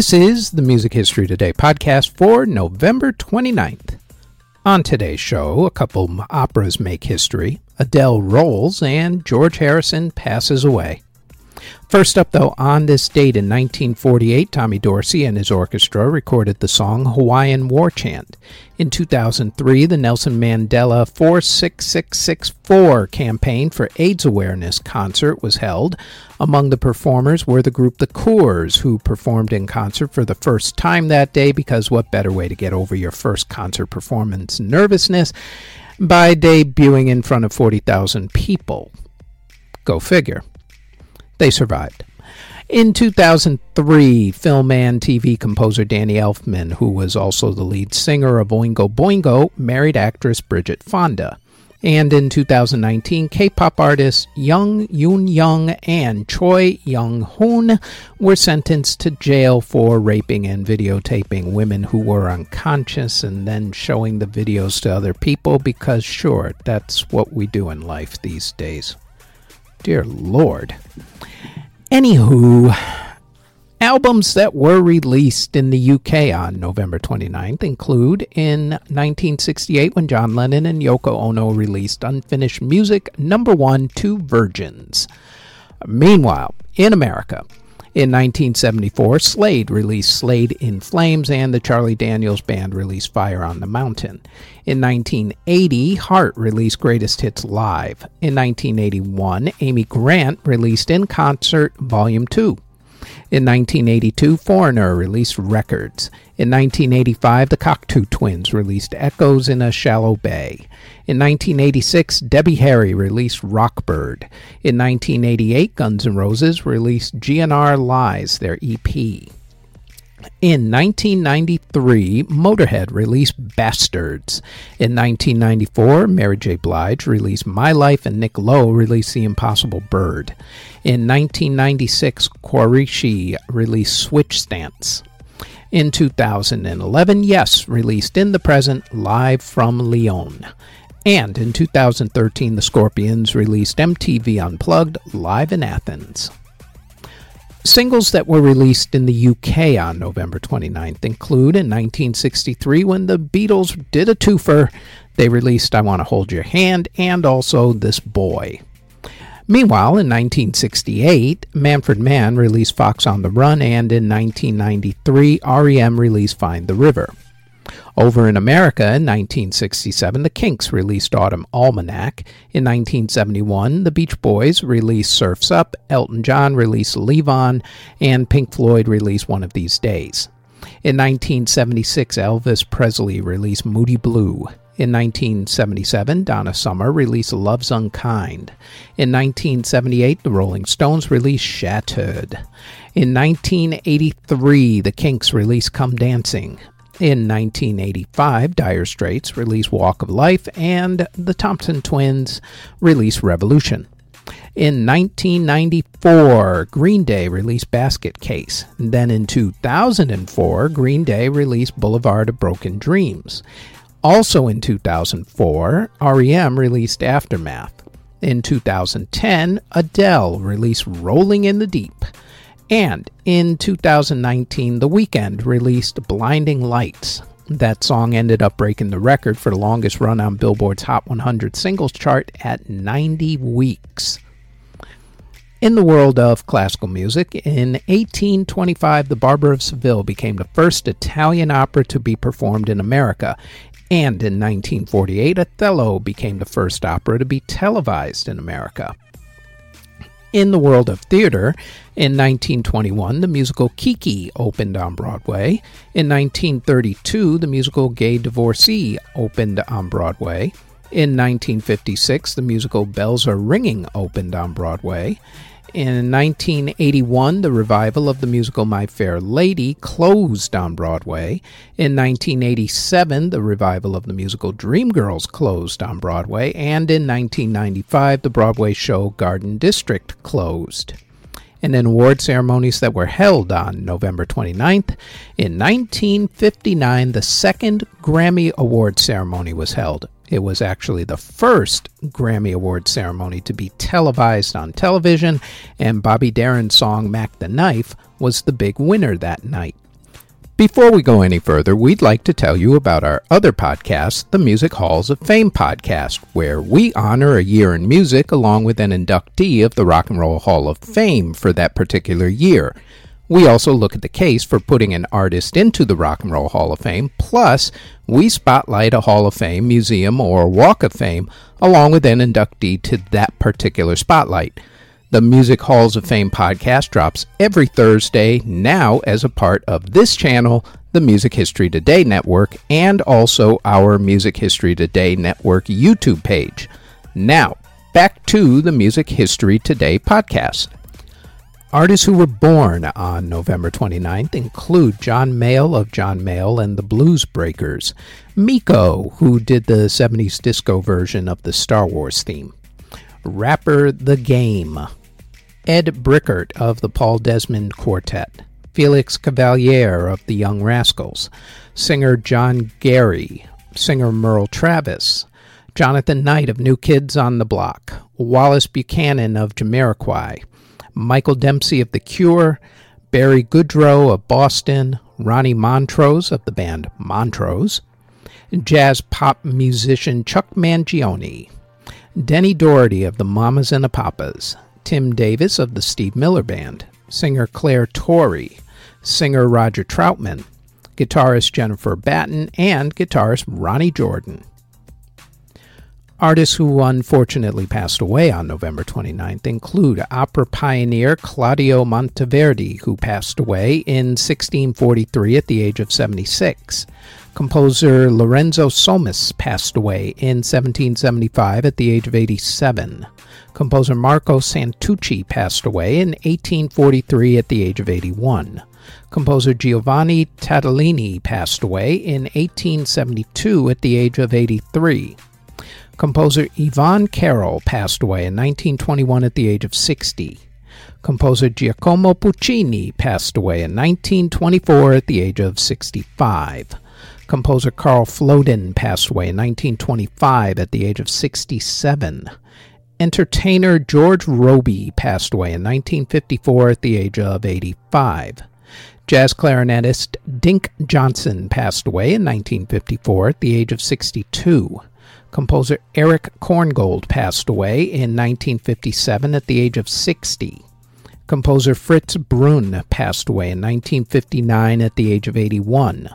This is the Music History Today podcast for November 29th. On today's show, a couple operas make history, Adele rolls, and George Harrison passes away. First up, though, on this date in 1948, Tommy Dorsey and his orchestra recorded the song Hawaiian War Chant. In 2003, the Nelson Mandela 46664 campaign for AIDS awareness concert was held. Among the performers were the group The Corrs, who performed in concert for the first time that day because what better way to get over your first concert performance nervousness by debuting in front of 40,000 people? Go figure. They survived. In 2003, film and TV composer Danny Elfman, who was also the lead singer of Oingo Boingo, married actress Bridget Fonda. And in 2019, K pop artists Jung Joon Young and Choi Jong Hoon were sentenced to jail for raping and videotaping women who were unconscious and then showing the videos to other people because, sure, that's what we do in life these days. Dear Lord. Anywho, albums that were released in the UK on November 29th include in 1968 when John Lennon and Yoko Ono released Unfinished Music number 1 Two Virgins. Meanwhile, in America, in 1974, Slade released Slade in Flames, and the Charlie Daniels Band released Fire on the Mountain. In 1980, Heart released Greatest Hits Live. In 1981, Amy Grant released In Concert Volume 2. In 1982, Foreigner released Records. In 1985, the Cocteau Twins released Echoes in a Shallow Bay. In 1986, Debbie Harry released Rockbird. In 1988, Guns N' Roses released GNR Lies, their EP. In 1993, Motorhead released Bastards. In 1994, Mary J. Blige released My Life and Nick Lowe released The Impossible Bird. In 1996, Quarashi released Switch Stance. In 2011, Yes released In the Present live from Lyon. And in 2013, the Scorpions released MTV Unplugged live in Athens. Singles that were released in the UK on November 29th include in 1963 when the Beatles did a twofer, they released I Want to Hold Your Hand and also This Boy. Meanwhile, in 1968, Manfred Mann released Fox on the Run, and in 1993, REM released Find the River. Over in America in 1967, the Kinks released Autumn Almanac. In 1971, the Beach Boys released Surf's Up, Elton John released Levon, and Pink Floyd released One of These Days. In 1976, Elvis Presley released Moody Blue. In 1977, Donna Summer released Love's Unkind. In 1978, the Rolling Stones released Shattered. In 1983, the Kinks released Come Dancing. In 1985, Dire Straits released Walk of Life, and the Thompson Twins released Revolution. In 1994, Green Day released Basket Case. Then in 2004, Green Day released Boulevard of Broken Dreams. Also in 2004, REM released Aftermath. In 2010, Adele released Rolling in the Deep. And in 2019, The Weeknd released Blinding Lights. That song ended up breaking the record for the longest run on Billboard's Hot 100 singles chart at 90 weeks. In the world of classical music, in 1825, The Barber of Seville became the first Italian opera to be performed in America, and in 1948, Othello became the first opera to be televised in America. In the world of theater, in 1921, the musical Kiki opened on Broadway. In 1932, the musical Gay Divorcee opened on Broadway. In 1956, the musical Bells Are Ringing opened on Broadway. In 1981, the revival of the musical My Fair Lady closed on Broadway. In 1987, the revival of the musical Dreamgirls closed on Broadway. And in 1995, the Broadway show Garden District closed. And in award ceremonies that were held on November 29th, in 1959, the second Grammy Award ceremony was held. It was actually the first Grammy Award ceremony to be televised on television, and Bobby Darin's song Mack the Knife was the big winner that night. Before we go any further, we'd like to tell you about our other podcast, the Music Halls of Fame podcast, where we honor a year in music along with an inductee of the Rock and Roll Hall of Fame for that particular year. We also look at the case for putting an artist into the Rock and Roll Hall of Fame, plus, we spotlight a Hall of Fame, museum, or Walk of Fame along with an inductee to that particular spotlight. The Music Halls of Fame podcast drops every Thursday now as a part of this channel, the Music History Today Network, and also our Music History Today Network YouTube page. Now, back to the Music History Today podcast. Artists who were born on November 29th include John Mayall of John Mayall and the Blues Breakers, Meco, who did the 70s disco version of the Star Wars theme, rapper The Game, Ed Bickert of the Paul Desmond Quartet, Felix Cavaliere of the Young Rascals, singer John Gary, singer Merle Travis, Jonathan Knight of New Kids on the Block, Wallace Buchanan of Jamiroquai, Michael Dempsey of The Cure, Barry Goudreau of Boston, Ronnie Montrose of the band Montrose, jazz pop musician Chuck Mangione, Denny Doherty of the Mamas and the Papas, Tim Davis of the Steve Miller Band, singer Claire Torry, singer Roger Troutman, guitarist Jennifer Batten, and guitarist Ronny Jordan. Artists who unfortunately passed away on November 29th include opera pioneer Claudio Monteverdi, who passed away in 1643 at the age of 76. Composer Lorenzo Somis passed away in 1775 at the age of 87. Composer Marco Santucci passed away in 1843 at the age of 81. Composer Giovanni Tadolini passed away in 1872 at the age of 83. Composer Ivan Caryll passed away in 1921 at the age of 60. Composer Giacomo Puccini passed away in 1924 at the age of 65. Composer Karl Flodin passed away in 1925 at the age of 67. Entertainer George Robey passed away in 1954 at the age of 85. Jazz clarinetist Dink Johnson passed away in 1954 at the age of 62. Composer Eric Korngold passed away in 1957 at the age of 60. Composer Fritz Brun passed away in 1959 at the age of 81.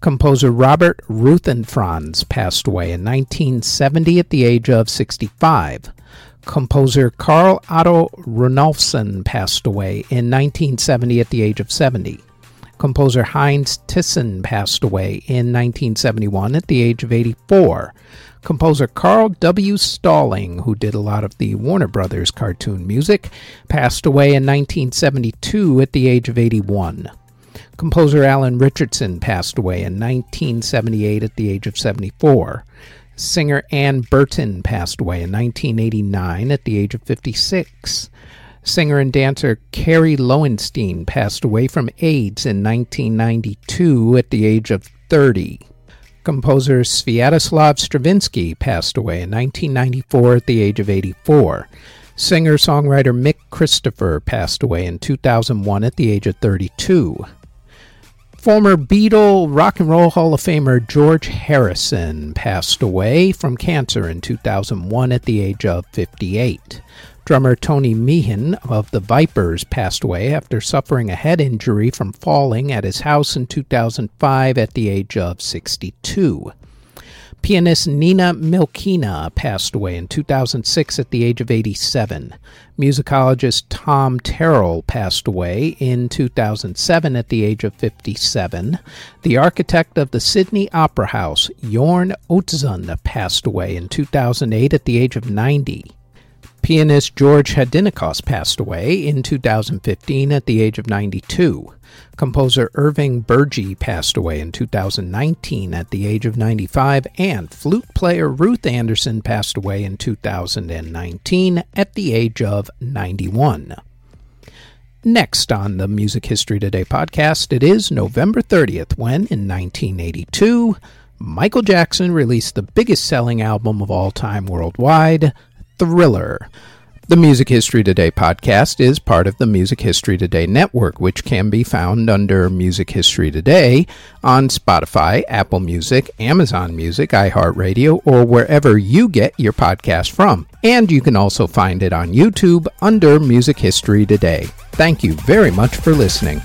Composer Robert Ruthenfranz passed away in 1970 at the age of 65. Composer Carl Otto Runolfsson passed away in 1970 at the age of 70. Composer Heinz Tiessen passed away in 1971 at the age of 84. Composer Carl W. Stalling, who did a lot of the Warner Brothers cartoon music, passed away in 1972 at the age of 81. Composer Alan Richardson passed away in 1978 at the age of 74. Singer Ann Burton passed away in 1989 at the age of 56. Singer and dancer Carrie Lowenstein passed away from AIDS in 1992 at the age of 30. Composer Sviatoslav Stravinsky passed away in 1994 at the age of 84. Singer songwriter Mick Christopher passed away in 2001 at the age of 32. Former Beatle Rock and Roll Hall of Famer George Harrison passed away from cancer in 2001 at the age of 58. Drummer Tony Meehan of the Vipers passed away after suffering a head injury from falling at his house in 2005 at the age of 62. Pianist Nina Milkina passed away in 2006 at the age of 87. Musicologist Tom Terrell passed away in 2007 at the age of 57. The architect of the Sydney Opera House, Jorn Utzon, passed away in 2008 at the age of 90. Pianist George Haddinakos passed away in 2015 at the age of 92. Composer Irving Burgie passed away in 2019 at the age of 95, and flute player Ruth Anderson passed away in 2019 at the age of 91. Next on the Music History Today podcast, it is November 30th when, in 1982, Michael Jackson released the biggest selling album of all time worldwide, Thriller. The Music History Today podcast is part of the Music History Today network, which can be found under Music History Today on Spotify, Apple Music, Amazon Music, iHeartRadio, or wherever you get your podcast from. And you can also find it on YouTube under Music History Today. Thank you very much for listening.